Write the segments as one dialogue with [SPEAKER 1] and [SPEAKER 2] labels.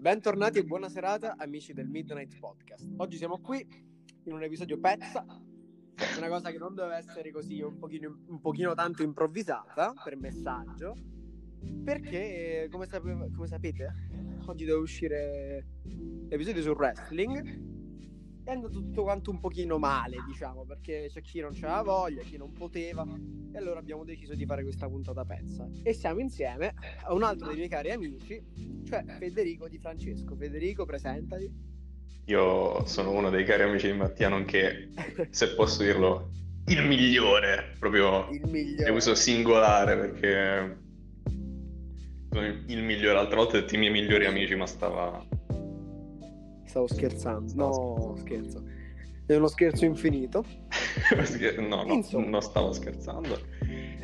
[SPEAKER 1] Bentornati e buona serata amici del Midnight Podcast. Oggi siamo qui in un episodio pezza, una cosa che non doveva essere così un pochino, un pochino tanto improvvisata per messaggio, perché come, sape- come sapete oggi deve uscire l'episodio sul wrestling è andato tutto quanto un pochino male, diciamo, perché c'è chi non c'aveva voglia, chi non poteva, e allora abbiamo deciso di fare questa puntata pezza. E siamo insieme a un altro dei miei cari amici, cioè Federico Di Francesco. Federico, presentati.
[SPEAKER 2] Io sono uno dei cari amici di Mattia, nonché, se posso dirlo, il migliore, proprio
[SPEAKER 1] il migliore.
[SPEAKER 2] uso singolare perché sono il migliore. L'altra volta ho detto i miei migliori amici, ma stava
[SPEAKER 1] Stavo scherzando. No, scherzo. È uno scherzo infinito.
[SPEAKER 2] no, no, Insomma. non stavo scherzando.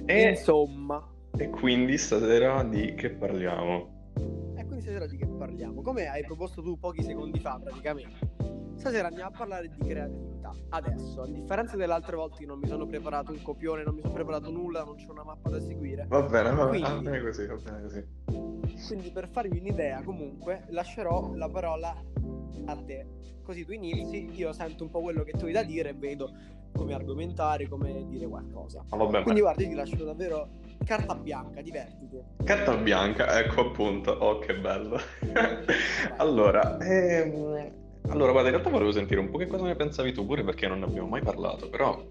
[SPEAKER 2] E,
[SPEAKER 1] Insomma.
[SPEAKER 2] E quindi stasera di che parliamo?
[SPEAKER 1] E quindi stasera di che parliamo? Come hai proposto tu pochi secondi fa, praticamente. Stasera andiamo a parlare di creatività. Adesso, a differenza delle altre volte che non mi sono preparato un copione, non mi sono preparato nulla, non c'è una mappa da seguire.
[SPEAKER 2] Va bene, va quindi, va bene così, va bene così.
[SPEAKER 1] Quindi per farvi un'idea, comunque, lascerò la parola a te. Così tu inizi, io sento un po' quello che tu hai da dire e vedo come argomentare, come dire qualcosa.
[SPEAKER 2] Ah, vabbè,
[SPEAKER 1] Quindi guarda, io ti lascio davvero carta bianca, divertiti.
[SPEAKER 2] Carta bianca, ecco appunto. Oh, che bello. allora, ehm, allora, guarda, in realtà volevo sentire un po' che cosa ne pensavi tu pure perché non ne abbiamo mai parlato, però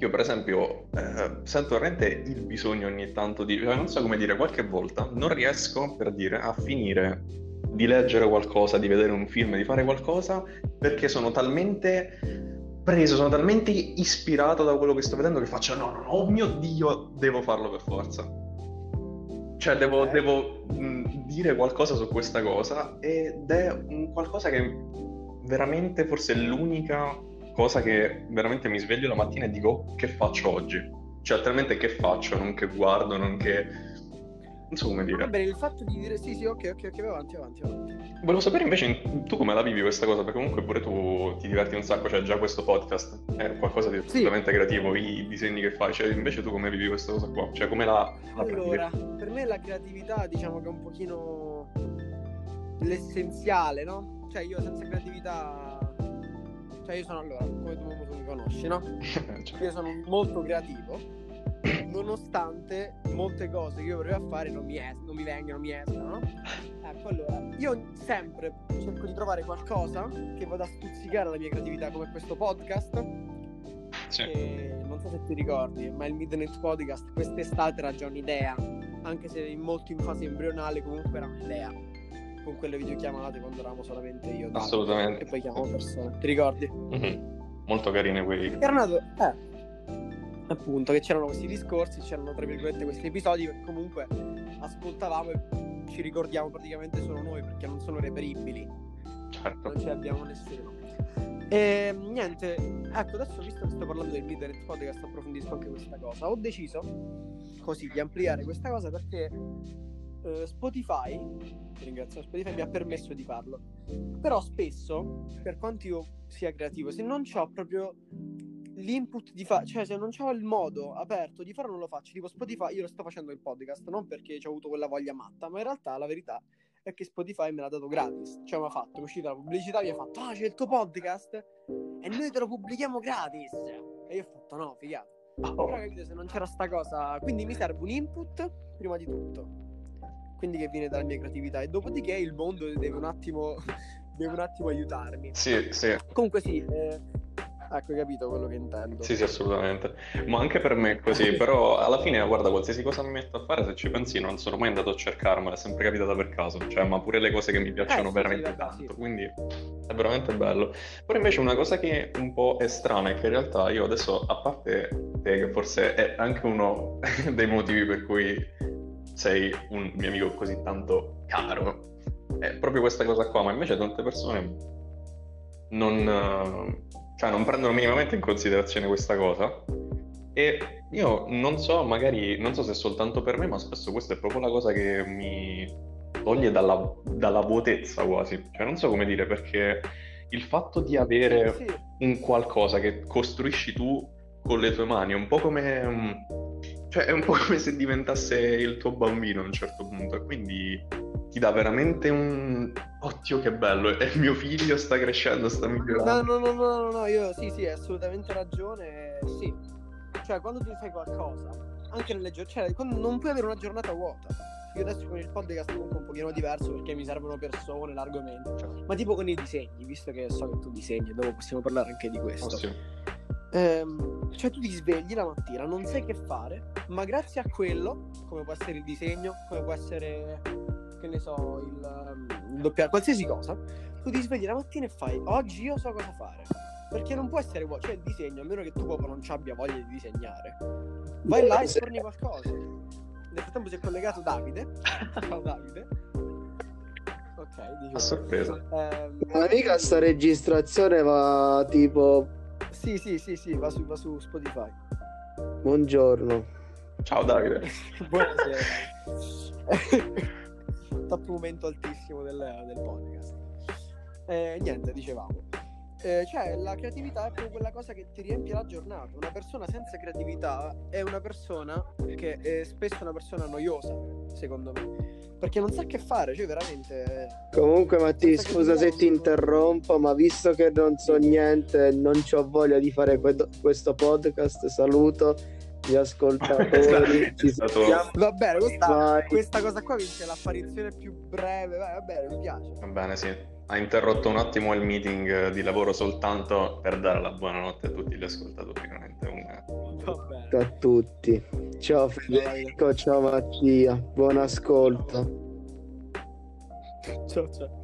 [SPEAKER 2] io per esempio eh, sento veramente il bisogno ogni tanto di, non so come dire, qualche volta non riesco per dire a finire di leggere qualcosa, di vedere un film, di fare qualcosa, perché sono talmente preso, sono talmente ispirato da quello che sto vedendo che faccio no, no, no, oh mio Dio, devo farlo per forza. Cioè, devo, okay. devo mh, dire qualcosa su questa cosa ed è un qualcosa che veramente forse è l'unica cosa che veramente mi sveglio la mattina e dico oh, che faccio oggi. Cioè, altrimenti che faccio? Non che guardo, non che non so come dire. Va
[SPEAKER 1] bene, il fatto di dire sì, sì, ok, ok, ok, avanti, avanti, avanti.
[SPEAKER 2] Volevo sapere invece tu come la vivi questa cosa, perché comunque pure tu ti diverti un sacco, cioè già questo podcast è qualcosa di assolutamente sì. creativo, i disegni che fai, cioè invece tu come vivi questa cosa qua? Cioè come la,
[SPEAKER 1] la Allora, pratichi? per me la creatività diciamo che è un pochino l'essenziale, no? Cioè io senza creatività... Cioè io sono allora, come tu, tu mi conosci, no? cioè. Io sono molto creativo nonostante molte cose che io vorrei fare non mi, es- non mi vengono, non mi escono, no? Ecco, allora, io sempre cerco di trovare qualcosa che vada a stuzzicare la mia creatività, come questo podcast. Sì. Che non so se ti ricordi, ma il Midnight Podcast quest'estate era già un'idea, anche se molto in fase embrionale, comunque era un'idea. Con quelle videochiamate quando eravamo solamente io.
[SPEAKER 2] Assolutamente.
[SPEAKER 1] E poi chiamavo persone. Ti ricordi?
[SPEAKER 2] Mm-hmm. Molto carine quei.
[SPEAKER 1] Era nato, eh, appunto che c'erano questi discorsi, c'erano tra virgolette questi episodi che comunque ascoltavamo e ci ricordiamo praticamente solo noi perché non sono reperibili.
[SPEAKER 2] Certo.
[SPEAKER 1] Non ce abbiamo nessuno. E niente, ecco, adesso visto che sto parlando del Leader Podcast approfondisco anche questa cosa. Ho deciso così di ampliare questa cosa perché eh, Spotify, ti ringrazio, Spotify mi ha permesso di farlo. Però spesso, per quanto io sia creativo, se non ho proprio l'input di fare, cioè se non ho il modo aperto di farlo non lo faccio, tipo Spotify, io lo sto facendo il podcast, non perché ho avuto quella voglia matta, ma in realtà la verità è che Spotify me l'ha dato gratis, cioè mi ha fatto, è uscita la pubblicità, mi ha fatto, ah c'è il tuo podcast e noi te lo pubblichiamo gratis, e io ho fatto no, figata. Oh. Però capito, se non c'era sta cosa, quindi mi serve un input prima di tutto, quindi che viene dalla mia creatività e dopodiché il mondo deve un attimo, deve un attimo aiutarmi.
[SPEAKER 2] Sì, sì.
[SPEAKER 1] Comunque sì, eh, Ecco, hai capito quello che intendo.
[SPEAKER 2] Sì, sì, assolutamente. Ma anche per me è così, però alla fine, guarda, qualsiasi cosa mi metto a fare, se ci pensi, non sono mai andato a cercarmela, è sempre capitata per caso, cioè, ma pure le cose che mi piacciono eh, veramente sì, tanto, sì. quindi è veramente bello. Poi invece una cosa che un po' è strana è che in realtà io adesso, a parte te, che forse è anche uno dei motivi per cui sei un mio amico così tanto caro, è proprio questa cosa qua, ma invece tante persone non cioè non prendono minimamente in considerazione questa cosa. E io non so, magari, non so se è soltanto per me, ma spesso questa è proprio la cosa che mi toglie dalla, dalla vuotezza quasi. Cioè non so come dire, perché il fatto di avere sì, sì. un qualcosa che costruisci tu con le tue mani è un po' come... Mm, cioè è un po' come se diventasse il tuo bambino a un certo punto. E quindi ti dà veramente un... Oddio che bello, e mio figlio sta crescendo, sta migliorando.
[SPEAKER 1] No, no, no, no, no, no, io sì, sì, hai assolutamente ragione, sì. Cioè, quando tu fai qualcosa, anche nelle giornate, cioè, non puoi avere una giornata vuota. Io adesso con il podcast comunque un pochino diverso perché mi servono persone, l'argomento.
[SPEAKER 2] Certo.
[SPEAKER 1] Ma tipo con i disegni, visto che so che tu disegni, dopo possiamo parlare anche di questo.
[SPEAKER 2] Oh, sì.
[SPEAKER 1] Ehm, cioè tu ti svegli la mattina, non sai che fare, ma grazie a quello, come può essere il disegno, come può essere, che ne so, il, il doppiato, qualsiasi cosa, tu ti svegli la mattina e fai, oggi io so cosa fare. Perché non può essere vuoto, cioè il disegno, a meno che tu proprio non ci abbia voglia di disegnare. Vai là e torni qualcosa. Nel frattempo si è collegato Davide. Ciao Davide. Ok, dicevo.
[SPEAKER 2] A sorpresa.
[SPEAKER 1] Ehm,
[SPEAKER 3] Ma mica sta registrazione va tipo
[SPEAKER 1] sì, sì, sì, sì, va su, va su Spotify.
[SPEAKER 3] buongiorno.
[SPEAKER 2] Ciao Davide.
[SPEAKER 1] Buonasera. Top momento altissimo del, del podcast. Eh, niente, dicevamo. Eh, cioè, la creatività è proprio quella cosa che ti riempie la giornata. Una persona senza creatività è una persona che è spesso una persona noiosa, secondo me. Perché non sa che fare, cioè veramente...
[SPEAKER 3] Comunque Matti, scusa se ti interrompo, ma visto che non so niente, non ho voglia di fare que- questo podcast, saluto gli ascoltatori. Ci
[SPEAKER 2] stato-
[SPEAKER 1] Va bene, questa, questa cosa qua vince l'apparizione più breve. Vai, va bene, mi piace.
[SPEAKER 2] Va bene, sì. Ha interrotto un attimo il meeting di lavoro soltanto per dare la buonanotte a tutti gli ascoltatori. Veramente un...
[SPEAKER 1] Va bene.
[SPEAKER 3] a tutti. Ciao Federico, ciao Mattia, buon ascolto.
[SPEAKER 1] Ciao, ciao.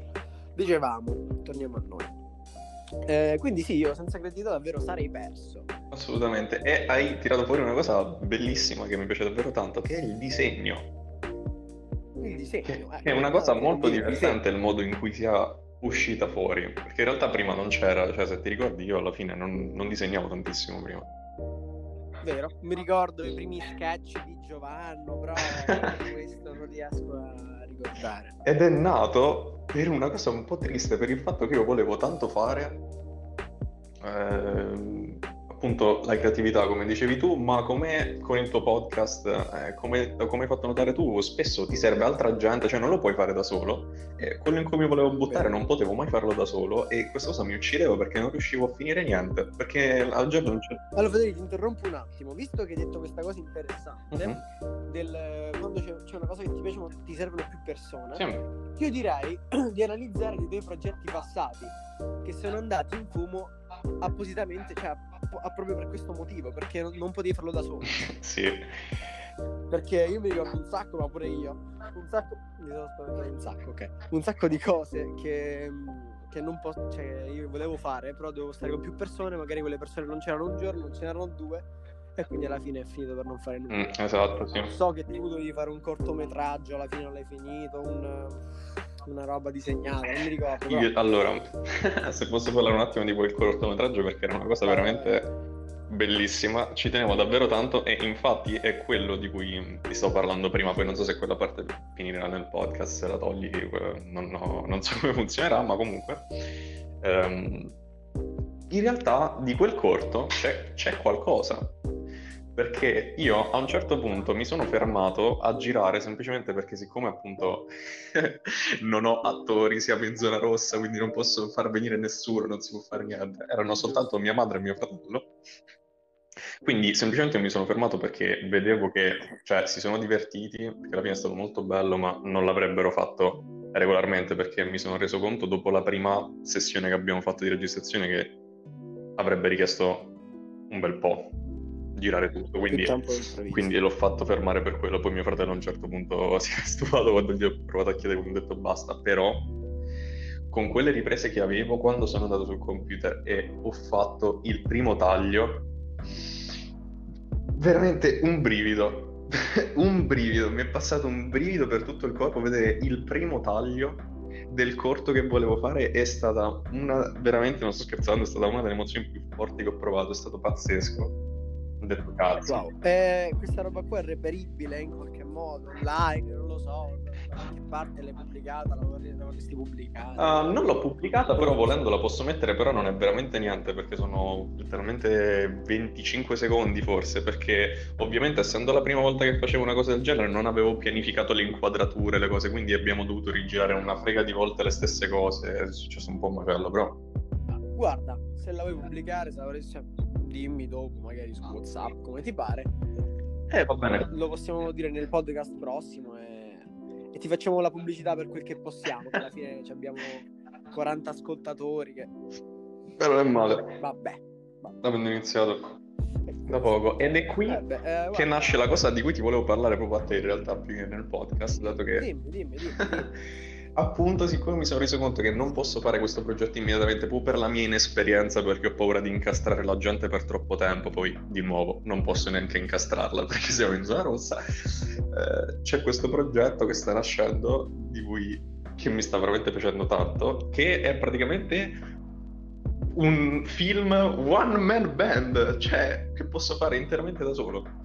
[SPEAKER 1] Dicevamo, torniamo a noi. Eh, quindi sì, io senza creatività davvero sarei perso.
[SPEAKER 2] Assolutamente. E hai tirato fuori una cosa bellissima che mi piace davvero tanto, che è il disegno.
[SPEAKER 1] Il disegno.
[SPEAKER 2] Che
[SPEAKER 1] eh,
[SPEAKER 2] è una cosa
[SPEAKER 1] eh,
[SPEAKER 2] molto divertente il modo in cui sia uscita fuori. Perché in realtà prima non c'era, cioè se ti ricordi io alla fine non, non disegnavo tantissimo prima.
[SPEAKER 1] Vero, mi ricordo i primi sketch di Giovanno, però questo non riesco a ricordare.
[SPEAKER 2] Ed è nato per una cosa un po' triste, per il fatto che io volevo tanto fare ehm, appunto la creatività, come dicevi tu, ma come con il tuo podcast, eh, come, come hai fatto notare tu, spesso ti serve altra gente, cioè non lo puoi fare da solo. E quello in cui mi volevo buttare non potevo mai farlo da solo e questa cosa mi uccideva perché non riuscivo a finire niente, perché al giorno non c'è...
[SPEAKER 1] Allora, Federico, ti interrompo un attimo. Visto che hai detto questa cosa interessante,
[SPEAKER 2] Mhm.
[SPEAKER 1] del quando c'è, c'è una cosa che ti piace ma ti servono più persone,
[SPEAKER 2] Sì.
[SPEAKER 1] io direi di analizzare i tuoi progetti passati che sono andati in fumo appositamente, cioè a- proprio per questo motivo, perché non, non potevi farlo da solo.
[SPEAKER 2] Sì.
[SPEAKER 1] Perché io mi ricordo un sacco, ma pure io, un sacco, mi sono spaventato un sacco, ok, un sacco di cose che, che non posso, cioè io volevo fare, però dovevo stare con più persone, magari quelle persone non c'erano un giorno, non ce n'erano due, e quindi alla fine è finito per non fare nulla.
[SPEAKER 2] Mm, esatto, sì.
[SPEAKER 1] So che tu dovevi fare un cortometraggio, alla fine non l'hai finito, un- una roba disegnata, non mi ricordo. però-
[SPEAKER 2] Io- allora, se posso parlare un attimo di quel cortometraggio perché era una cosa veramente bellissima, ci tenevo davvero tanto e infatti è quello di cui ti sto parlando prima, poi non so se quella parte finirà nel podcast, se la togli, eh, non, ho- non so come funzionerà, ma comunque ehm, in realtà di quel corto c'è, c'è qualcosa. Perché io a un certo punto mi sono fermato a girare semplicemente perché siccome appunto non ho attori, siamo in zona rossa, quindi non posso far venire nessuno, non si può fare niente. Erano soltanto mia madre e mio fratello. Quindi semplicemente mi sono fermato perché vedevo che, cioè, si sono divertiti, perché alla fine è stato molto bello, ma non l'avrebbero fatto regolarmente perché mi sono reso conto dopo la prima sessione che abbiamo fatto di registrazione che avrebbe richiesto un bel po' girare tutto, quindi, quindi l'ho fatto fermare per quello. Poi mio fratello a un certo punto si è stufato quando gli ho provato a chiedere, quindi ho detto basta, però con quelle riprese che avevo quando sono andato sul computer e ho fatto il primo taglio, veramente un brivido, un brivido, mi è passato un brivido per tutto il corpo vedere il primo taglio del corto che volevo fare è stata una, veramente non sto scherzando, è stata una delle emozioni più forti che ho provato, è stato pazzesco. Detto cazzo.
[SPEAKER 1] Wow. Eh, questa roba qua è reperibile in qualche modo, online, non lo so, da qualche parte l'hai pubblicata, la vorresti pubblicata?
[SPEAKER 2] Uh, non l'ho pubblicata, però volendo la posso mettere, però non è veramente niente perché sono letteralmente 25 secondi forse, perché ovviamente essendo la prima volta che facevo una cosa del genere non avevo pianificato le inquadrature, le cose, quindi abbiamo dovuto rigirare una frega di volte le stesse cose, è successo un po' un macello, però...
[SPEAKER 1] Guarda, se la vuoi pubblicare, se la vorresti, cioè, dimmi dopo, magari su WhatsApp, come ti pare.
[SPEAKER 2] Eh, va bene.
[SPEAKER 1] Lo possiamo dire nel podcast prossimo e, e ti facciamo la pubblicità per quel che possiamo. Alla fine abbiamo 40 ascoltatori che...
[SPEAKER 2] Però non è male.
[SPEAKER 1] Vabbè.
[SPEAKER 2] vabbè. Avendo iniziato da poco. Ed è qui eh beh, eh, che nasce la cosa di cui ti volevo parlare proprio a te in realtà più che nel podcast, dato che...
[SPEAKER 1] Dimmi, dimmi, dimmi. dimmi.
[SPEAKER 2] appunto, siccome mi sono reso conto che non posso fare questo progetto immediatamente, proprio per la mia inesperienza, perché ho paura di incastrare la gente per troppo tempo, poi di nuovo non posso neanche incastrarla perché siamo in zona rossa, eh, c'è questo progetto che sta nascendo, di cui che mi sta veramente piacendo tanto, che è praticamente un film one man band, cioè che posso fare interamente da solo.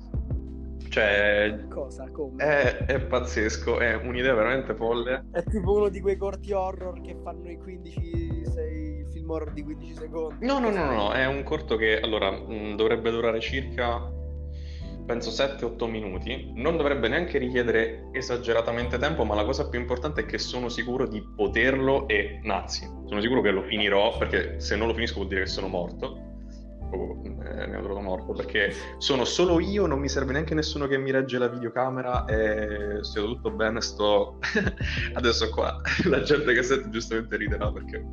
[SPEAKER 2] Cioè,
[SPEAKER 1] cosa? Come?
[SPEAKER 2] È, è, pazzesco, è un'idea veramente folle.
[SPEAKER 1] È tipo uno di quei corti horror che fanno i 15, 6 film horror di 15 secondi.
[SPEAKER 2] No, no, no, no, no. è un corto che allora mh, dovrebbe durare circa penso 7-8 minuti. Non dovrebbe neanche richiedere esageratamente tempo, ma la cosa più importante è che sono sicuro di poterlo e nazi. Sono sicuro che lo finirò perché se non lo finisco vuol dire che sono morto oh, eh, ne ho trovato morto perché sono solo io, non mi serve neanche nessuno che mi regge la videocamera e sto tutto bene, sto adesso qua. La gente che sente giustamente riderà perché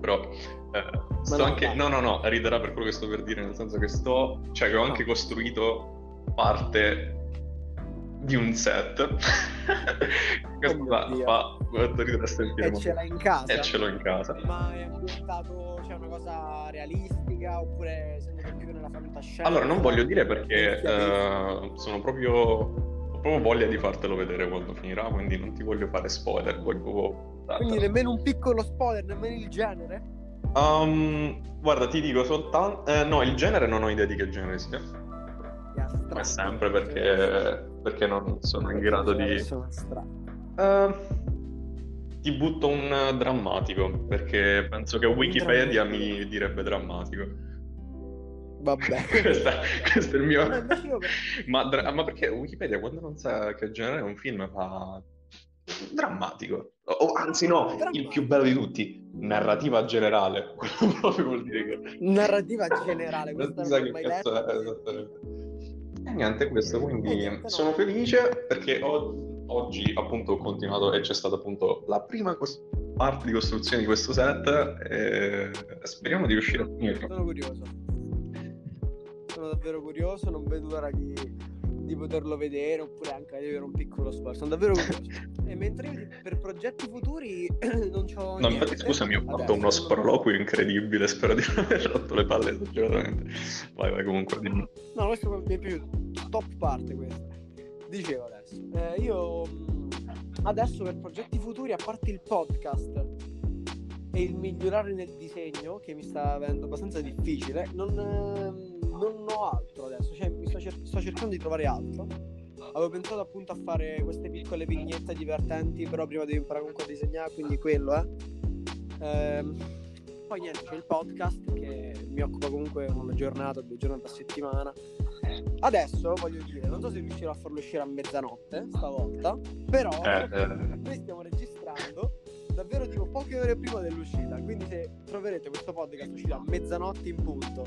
[SPEAKER 2] però eh, sto no, anche no no no riderà per quello che sto per dire nel senso che sto cioè che ho anche costruito parte di un set. Questo oh fa, fa ridere
[SPEAKER 1] e ce l'hai in casa.
[SPEAKER 2] e ce l'ho in casa.
[SPEAKER 1] Ma è ambientato cioè una cosa realistica oppure sembra più nella fantascienza?
[SPEAKER 2] Allora non voglio dire perché eh, sono proprio ho proprio voglia di fartelo vedere quando finirà quindi non ti voglio fare spoiler voglio
[SPEAKER 1] quindi nemmeno un piccolo spoiler nemmeno il genere?
[SPEAKER 2] Um, guarda ti dico soltanto eh, no il genere non ho idea di che genere sia. Come sempre perché, perché non sono in grado di... Uh, ti butto un drammatico perché penso che Wikipedia mi direbbe drammatico.
[SPEAKER 1] Vabbè,
[SPEAKER 2] questo, questo è il mio. ma, dra- ma, perché Wikipedia quando non sa che genere è un film fa drammatico. O anzi, no, drammatico. il più bello di tutti, narrativa generale. Quello proprio vuol dire che.
[SPEAKER 1] Narrativa generale, questa non
[SPEAKER 2] che cazzo è esattamente. E niente, questo, quindi eh, sono felice perché ho, oggi appunto ho continuato e c'è stata appunto la prima cos- parte di costruzione di questo set e speriamo di riuscire a finirlo.
[SPEAKER 1] Sono curioso. Sono davvero curioso, non vedo l'ora di, di poterlo vedere oppure anche di avere un piccolo spazio. Sono davvero curioso. e mentre per progetti futuri non c'ho.
[SPEAKER 2] No, infatti, scusami, ho fatto uno sproloquio incredibile. Spero di non aver rotto le palle esageratamente. Vai, vai, comunque. Dimmi.
[SPEAKER 1] No, questo mi è piaciuto top parte questa. Dicevo adesso, eh, io adesso per progetti futuri, a parte il podcast e il migliorare nel disegno, che mi sta avendo abbastanza difficile, non, non ho altro adesso, cioè mi sto, cer- sto cercando di trovare altro. Avevo pensato appunto a fare queste piccole vignette divertenti, però prima devi imparare comunque a disegnare, quindi quello, eh. Ehm, poi niente, c'è il podcast che mi occupa comunque una giornata, due giornate a settimana Adesso voglio dire, non so se riuscirò a farlo uscire a mezzanotte stavolta, però eh, eh. noi stiamo registrando davvero tipo poche ore prima dell'uscita, quindi se troverete questo podcast uscito a mezzanotte in punto,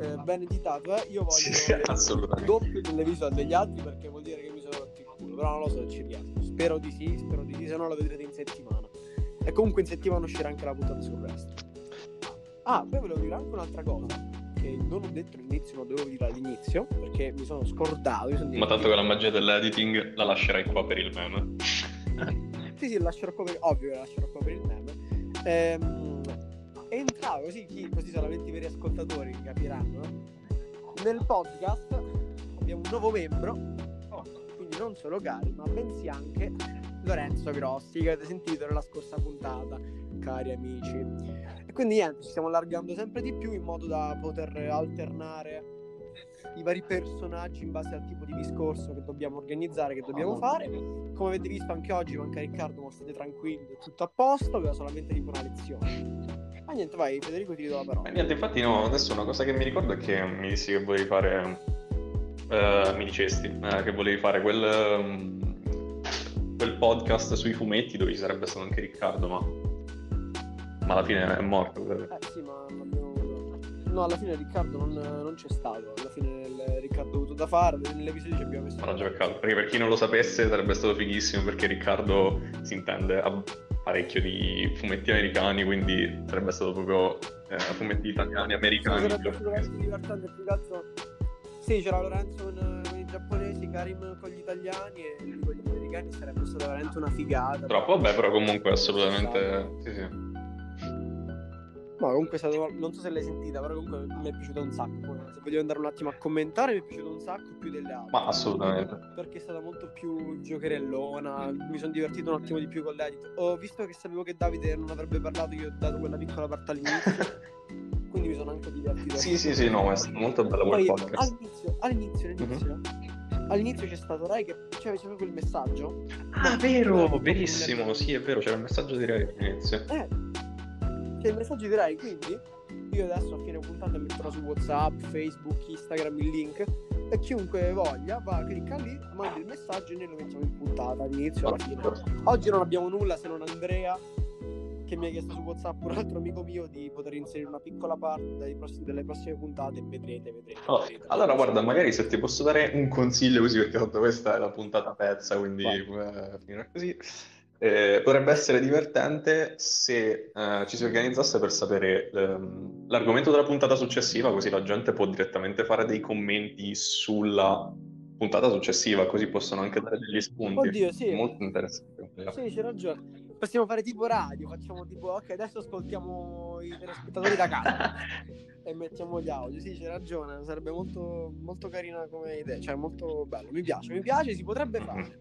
[SPEAKER 1] eh, ben editato, eh, io voglio
[SPEAKER 2] sì,
[SPEAKER 1] il doppio delle visual degli altri perché vuol dire che mi sono rotto il culo, però non lo so se ci riesco. Spero di sì, spero di sì, se no lo vedrete in settimana. E comunque in settimana uscirà anche la puntata sul resto. Ah, poi volevo dire anche un'altra cosa che non ho detto all'inizio, ma dovevo dire all'inizio, perché mi sono scordato. Sono
[SPEAKER 2] ma tanto con la magia dell'editing la lascerai qua per il meme.
[SPEAKER 1] sì, sì, lascerò qua per... ovvio che lascerò qua per il meme. Ehm, entravo così, chi, così solamente i veri ascoltatori capiranno. Nel podcast abbiamo un nuovo membro, quindi non solo Gary, ma bensì anche Lorenzo Grossi, che avete sentito nella scorsa puntata, cari amici quindi niente, ci stiamo allargando sempre di più in modo da poter alternare i vari personaggi in base al tipo di discorso che dobbiamo organizzare, che dobbiamo
[SPEAKER 2] Ah.
[SPEAKER 1] fare. Come avete visto anche oggi manca Riccardo, ma state tranquilli, è tutto a posto, aveva solamente tipo una lezione. Ma niente, vai Federico ti do la
[SPEAKER 2] E
[SPEAKER 1] parola.
[SPEAKER 2] niente, infatti no, adesso una cosa che mi ricordo è che mi dissi che volevi fare, eh, mi dicesti, eh, che volevi fare quel, ehm, quel podcast sui fumetti dove ci sarebbe stato anche Riccardo, ma, ma alla fine è morto.
[SPEAKER 1] Eh sì, ma l'abbiamo... No, alla fine Riccardo non, non c'è stato, alla fine il Riccardo ha avuto da fare, nell'episodio ci abbiamo messo...
[SPEAKER 2] Mannaggia peccato, perché per chi non lo sapesse sarebbe stato fighissimo perché Riccardo si intende a parecchio di fumetti americani, quindi sarebbe stato proprio eh, fumetti italiani, americani.
[SPEAKER 1] Sarebbe sicuramente divertente più altro. Sì, c'era Lorenzo con, con i giapponesi, Karim con gli italiani e lui con gli americani sarebbe stata veramente una figata.
[SPEAKER 2] Troppo, vabbè, però comunque assolutamente... Sì, sì.
[SPEAKER 1] No, comunque è stato, non so se l'hai sentita, però comunque mi è piaciuta un sacco. Se voglio andare un attimo a commentare, mi è piaciuto un sacco più delle altre.
[SPEAKER 2] Ma assolutamente.
[SPEAKER 1] Perché è stata molto più giocherellona, mi sono divertito un attimo di più con l'edit. Ho visto che sapevo che Davide non avrebbe parlato, io ho dato quella piccola parte all'inizio. quindi mi sono anche divertito.
[SPEAKER 2] Sì, sì, sì, no, ma è stato molto bello quel
[SPEAKER 1] Poi
[SPEAKER 2] podcast.
[SPEAKER 1] all'inizio, all'inizio, all'inizio, all'inizio c'è stato Rai che cioè, c'era quel messaggio.
[SPEAKER 2] Ah, vero, verissimo, sì, è vero, c'era il messaggio di Rai all'inizio.
[SPEAKER 1] Eh, c'è il messaggio di Rai, quindi io adesso a fine puntata metterò su WhatsApp, Facebook, Instagram il link e chiunque voglia va, clicca lì, manda il messaggio e noi lo mettiamo in puntata all'inizio alla fine. Oggi non abbiamo nulla se non Andrea che mi ha chiesto su WhatsApp un altro amico mio di poter inserire una piccola parte prossimi- delle prossime puntate e vedrete, vedrete.
[SPEAKER 2] Oh,
[SPEAKER 1] vedrete.
[SPEAKER 2] allora, guarda, magari se ti posso dare un consiglio così, perché tanto questa è la puntata pezza, quindi eh, finirà così. Eh, potrebbe essere divertente se eh, ci si organizzasse per sapere ehm, l'argomento della puntata successiva, così la gente può direttamente fare dei commenti sulla puntata successiva, così possono anche dare degli spunti.
[SPEAKER 1] Oddio, sì.
[SPEAKER 2] Molto interessante.
[SPEAKER 1] Sì, c'è ragione. Possiamo fare tipo radio, facciamo tipo, ok, adesso ascoltiamo i telespettatori da casa e mettiamo gli audio. Sì, c'è ragione, sarebbe molto, molto carina come idea, cioè molto bello. Mi piace, mi piace, si potrebbe fare.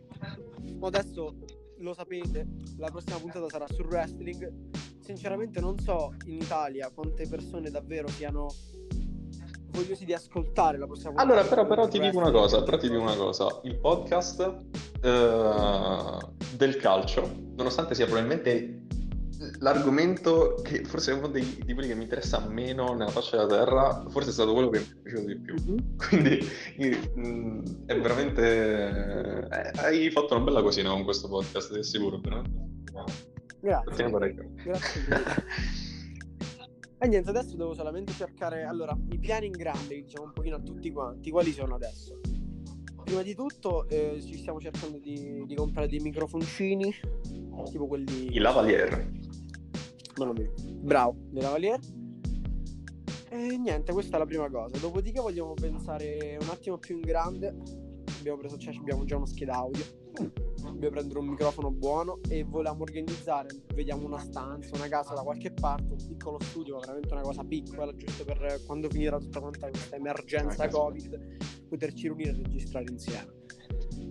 [SPEAKER 1] Ma adesso lo sapete, la prossima puntata sarà sul wrestling. Sinceramente non so in Italia quante persone davvero siano vogliosi di ascoltare la prossima puntata.
[SPEAKER 2] Allora, però, però ti dico una cosa, però ti dico una cosa, il podcast eh, del calcio, nonostante sia probabilmente l'argomento che forse è uno dei, di quelli che mi interessa meno nella faccia della terra, forse è stato quello che mi è piaciuto di più.
[SPEAKER 1] Mhm.
[SPEAKER 2] Quindi mh, è veramente... eh, hai fatto una bella cosina con questo podcast, ti assicuro, veramente.
[SPEAKER 1] Grazie. Grazie. E niente, adesso devo solamente cercare. Allora, i piani in grande, diciamo un pochino a tutti quanti, quali sono adesso? Prima di tutto eh, ci stiamo cercando di, di comprare dei microfoncini, tipo quelli...
[SPEAKER 2] Il lavalier.
[SPEAKER 1] Non lo Bravo, dei lavalier. E niente, questa è la prima cosa. Dopodiché vogliamo pensare un attimo più in grande. Abbiamo preso, cioè abbiamo già uno scheda audio. Dobbiamo prendere un microfono buono e volevamo organizzare, vediamo una stanza, una casa da qualche parte, un piccolo studio, veramente una cosa piccola, giusto per quando finirà tutta quanta questa emergenza. Covid, poterci riunire e registrare insieme.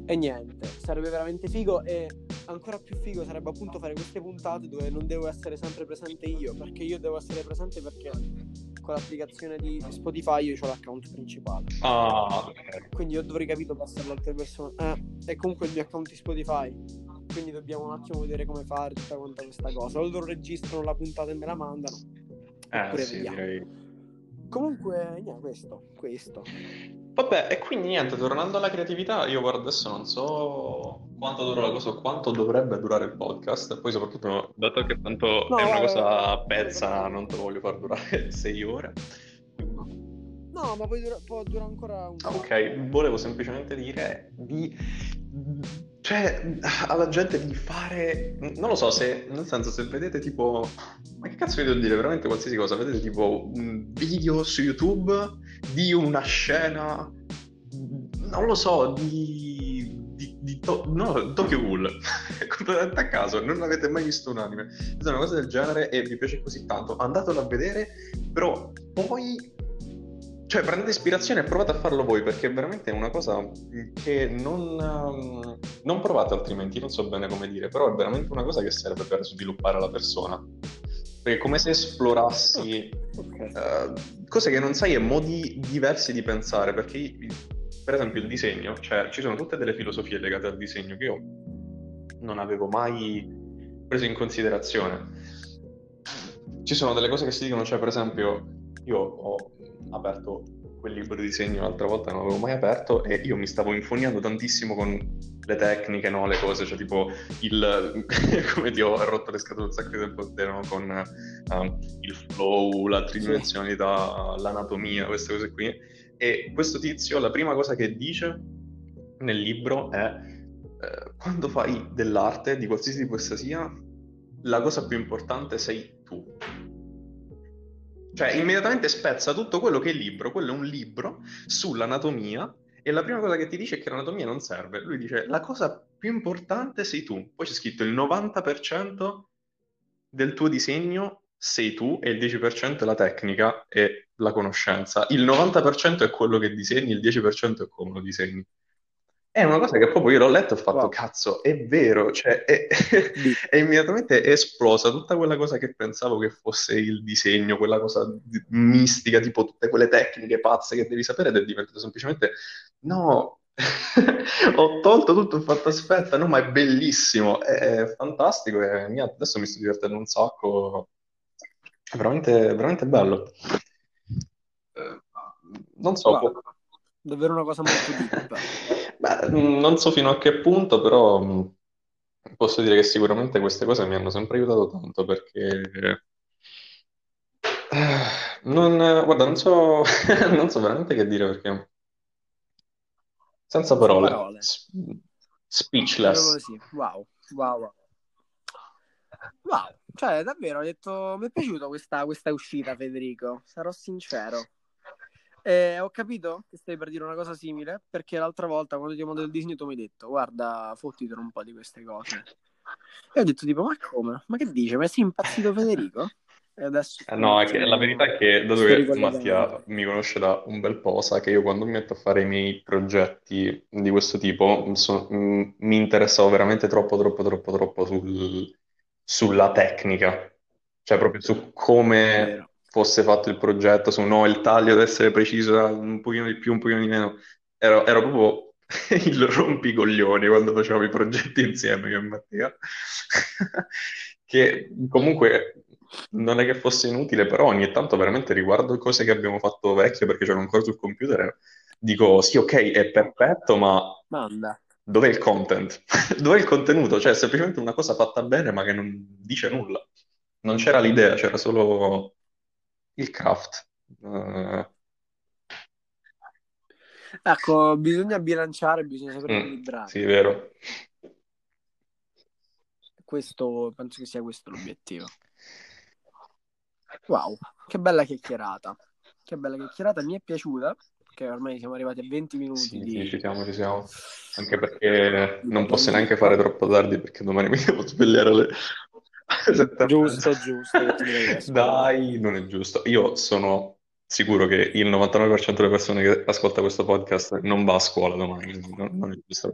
[SPEAKER 1] E niente, sarebbe veramente figo e ancora più figo sarebbe appunto fare queste puntate dove non devo essere sempre presente io, perché io devo essere presente perché con l'applicazione di Spotify io ho l'account principale.
[SPEAKER 2] Ah,
[SPEAKER 1] Quindi io dovrei capito passare ad altre persone. Eh, e comunque il mio account di Spotify. Quindi dobbiamo un attimo vedere come fare tutta quanta questa cosa. O loro registrano la puntata e me la mandano.
[SPEAKER 2] eh sì, direi.
[SPEAKER 1] Comunque, niente, questo, questo.
[SPEAKER 2] Vabbè, e quindi niente, tornando alla creatività, io guarda adesso non so quanto dura la cosa o quanto dovrebbe durare il podcast, e poi soprattutto, dato che tanto
[SPEAKER 1] No,
[SPEAKER 2] è una
[SPEAKER 1] guarda,
[SPEAKER 2] cosa
[SPEAKER 1] guarda,
[SPEAKER 2] pezza,
[SPEAKER 1] guarda.
[SPEAKER 2] non te lo voglio far durare sei ore.
[SPEAKER 1] No, ma poi dura, può durare ancora un po'.
[SPEAKER 2] Ok, volevo semplicemente dire di... Cioè, alla gente di fare... Non lo so, se... Nel senso, se vedete tipo... Ma che cazzo vi devo dire? Veramente qualsiasi cosa. Vedete tipo un video su YouTube di una scena... Non lo so, di... di, di To- no, Tokyo Ghoul. Completamente a caso. Non avete mai visto un anime. È una cosa del genere e vi piace così tanto. Andatelo a vedere, però poi cioè, prendete ispirazione e provate a farlo voi, perché è veramente una cosa che non, um, non provate altrimenti, non so bene come dire, però è veramente una cosa che serve per sviluppare la persona. Perché è come se esplorassi
[SPEAKER 1] Ok.
[SPEAKER 2] Uh, cose che non sai e modi diversi di pensare, perché per esempio il disegno, cioè ci sono tutte delle filosofie legate al disegno che io non avevo mai preso in considerazione. Ci sono delle cose che si dicono, cioè per esempio io ho aperto quel libro di disegno l'altra volta, non l'avevo mai aperto e io mi stavo infoniando tantissimo con le tecniche, no? le cose, cioè tipo il, come ti ho rotto le scatole un sacco di tempo no? con uh, il flow, la tridimensionalità, l'anatomia, queste cose qui. E questo tizio, la prima cosa che dice nel libro è eh, quando fai dell'arte, di qualsiasi tipo sia, la cosa più importante sei tu. Cioè, immediatamente spezza tutto quello che è libro, quello è un libro sull'anatomia e la prima cosa che ti dice è che l'anatomia non serve. Lui dice la cosa più importante sei tu. Poi c'è scritto il 90% del tuo disegno sei tu e il 10% è la tecnica e la conoscenza. Il 90% è quello che disegni, il 10% è come lo disegni. È una cosa che proprio io l'ho letto e ho fatto, wow. cazzo, è vero, cioè, è, è, immediatamente esplosa tutta quella cosa che pensavo che fosse il disegno, quella cosa mistica, tipo tutte quelle tecniche pazze che devi sapere, ed è diventato semplicemente, no, ho tolto tutto, ho fatto aspetta, no, ma è bellissimo, è fantastico e niente, adesso mi sto divertendo un sacco, è veramente, veramente bello. Eh, non so,
[SPEAKER 1] wow. davvero una cosa molto deep.
[SPEAKER 2] Beh, non so fino a che punto, però mh, posso dire che sicuramente queste cose mi hanno sempre aiutato tanto perché eh, non, guarda, non so, non so veramente che dire perché senza parole,
[SPEAKER 1] parole.
[SPEAKER 2] S-
[SPEAKER 1] Proprio
[SPEAKER 2] speechless.
[SPEAKER 1] così. Wow, wow, wow. Wow, cioè davvero ho detto, mi è piaciuta questa, questa uscita Federico, sarò sincero. Eh, ho capito che stai per dire una cosa simile perché l'altra volta quando ti ho mandato il Disney tu mi hai detto guarda fottitelo un po' di queste cose e ho detto tipo ma come? Ma che dice? Ma sei impazzito Federico? E adesso
[SPEAKER 2] Eh, No, è che la verità è che dato che. Mattia mi conosce da un bel po', sa che io quando mi metto a fare i miei progetti di questo tipo so- mh, mi interessavo veramente troppo, troppo, troppo, troppo sul- sulla tecnica, cioè proprio su come. Fosse fatto il progetto, su no, il taglio deve essere preciso, un pochino di più, un pochino di meno. Ero, ero proprio il rompicoglioni quando facevamo i progetti insieme io e Mattia, che comunque non è che fosse inutile, però ogni tanto veramente riguardo cose che abbiamo fatto vecchie perché c'erano ancora sul computer, dico sì, ok, è perfetto, ma
[SPEAKER 1] Manda.
[SPEAKER 2] dov'è il content? Dov'è il contenuto? Cioè, è semplicemente una cosa fatta bene ma che non dice nulla. Non c'era l'idea, c'era solo il craft. Eh,
[SPEAKER 1] Ecco, bisogna bilanciare, bisogna saper
[SPEAKER 2] mm,
[SPEAKER 1] equilibrare.
[SPEAKER 2] sì, è vero.
[SPEAKER 1] Questo, penso che sia questo l'obiettivo. Wow, che bella chiacchierata. Che bella chiacchierata, mi è piaciuta, perché ormai siamo arrivati a 20 minuti
[SPEAKER 2] Sì,
[SPEAKER 1] di...
[SPEAKER 2] ci siamo, ci siamo. Anche perché non posso neanche fare troppo tardi perché domani mi devo svegliare alle
[SPEAKER 1] Giusto, giusto.
[SPEAKER 2] Dai, non è giusto. Io sono sicuro che il 99% delle persone che ascolta questo podcast non va a scuola domani, non, non è giusto.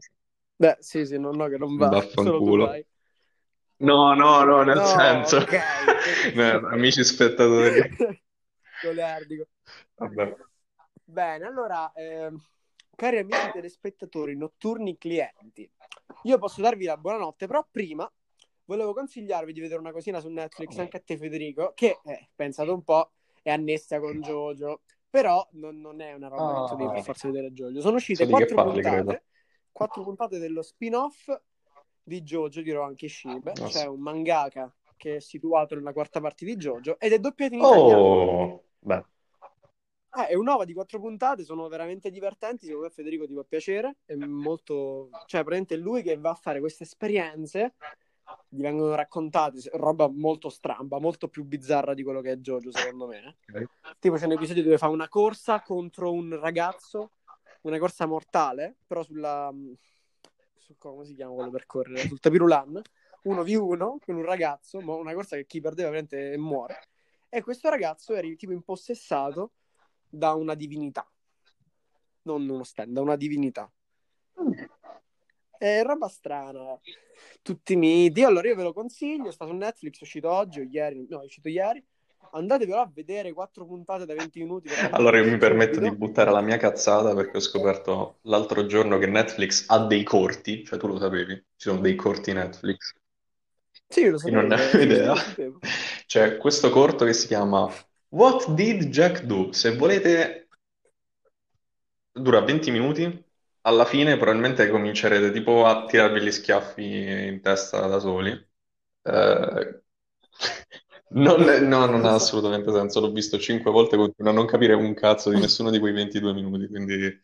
[SPEAKER 1] Beh, sì, sì, no, no, che non va,
[SPEAKER 2] Vaffanculo. No, no, no, nel
[SPEAKER 1] No,
[SPEAKER 2] senso.
[SPEAKER 1] ok.
[SPEAKER 2] No, amici spettatori.
[SPEAKER 1] Golardico.
[SPEAKER 2] Vabbè.
[SPEAKER 1] Bene, allora, ehm, cari amici telespettatori, notturni clienti, io posso darvi la buonanotte, però prima volevo consigliarvi di vedere una cosina su Netflix, anche a te Federico, che, eh, pensate un po', è annessa con Jojo, però non, non è una roba che tu devi per
[SPEAKER 2] Ah,
[SPEAKER 1] forza vedere Jojo. Sono
[SPEAKER 2] so
[SPEAKER 1] uscite
[SPEAKER 2] che
[SPEAKER 1] quattro
[SPEAKER 2] parli,
[SPEAKER 1] puntate, quattro puntate dello spin-off di Jojo di Rohan Kishibe,
[SPEAKER 2] No,
[SPEAKER 1] cioè
[SPEAKER 2] sì.
[SPEAKER 1] un mangaka che è situato nella quarta parte di Jojo ed è doppiato in italiano.
[SPEAKER 2] Oh, beh.
[SPEAKER 1] Eh, è un'ova di quattro puntate, sono veramente divertenti. Secondo me Federico ti può piacere. È molto. Cioè, praticamente è lui che va a fare queste esperienze. Gli vengono raccontate roba molto stramba, molto più bizzarra di quello che è Jojo, secondo me.
[SPEAKER 2] Ok.
[SPEAKER 1] Tipo, c'è un episodio dove fa una corsa contro un ragazzo, una corsa mortale, però sulla. Su, come si chiama quello per correre? Sul tapirulan. 1v1 con un ragazzo, ma una corsa che chi perdeva veramente muore. E questo ragazzo era tipo impossessato da una divinità, non uno stand, da una divinità. È roba strana, tutti miti. Allora io ve lo consiglio, sta su Netflix, è uscito oggi o ieri, no, è uscito ieri. Andatevelo a vedere quattro puntate da 20 minuti.
[SPEAKER 2] Allora io mi permetto
[SPEAKER 1] subito.
[SPEAKER 2] di buttare la mia cazzata perché ho scoperto l'altro giorno che Netflix ha dei corti, cioè tu lo sapevi, ci sono dei corti Netflix.
[SPEAKER 1] Sì, lo
[SPEAKER 2] Io
[SPEAKER 1] sapevo.
[SPEAKER 2] non ne avevo
[SPEAKER 1] sì,
[SPEAKER 2] idea. C'è questo corto che si chiama What Did Jack Do? Se volete, dura 20 minuti. Alla fine probabilmente comincerete tipo a tirarvi gli schiaffi in testa da soli. Eh, non, no, non ha assolutamente senso. L'ho visto cinque volte, continuo a non capire un cazzo di nessuno di quei 22 minuti. Quindi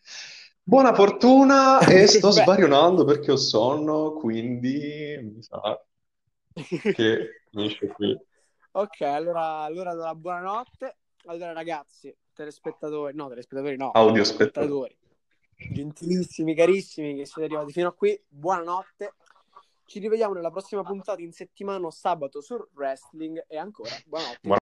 [SPEAKER 2] buona fortuna e sto sbarionando perché ho sonno, quindi mi sa che finisce qui.
[SPEAKER 1] Ok, allora, allora buonanotte. Allora, ragazzi, telespettatori, no, telespettatori no,
[SPEAKER 2] Audio
[SPEAKER 1] spettatori, gentilissimi, carissimi, che siete arrivati fino a qui, buonanotte. Ci rivediamo nella prossima puntata in settimana, sabato, sul wrestling e ancora buonanotte.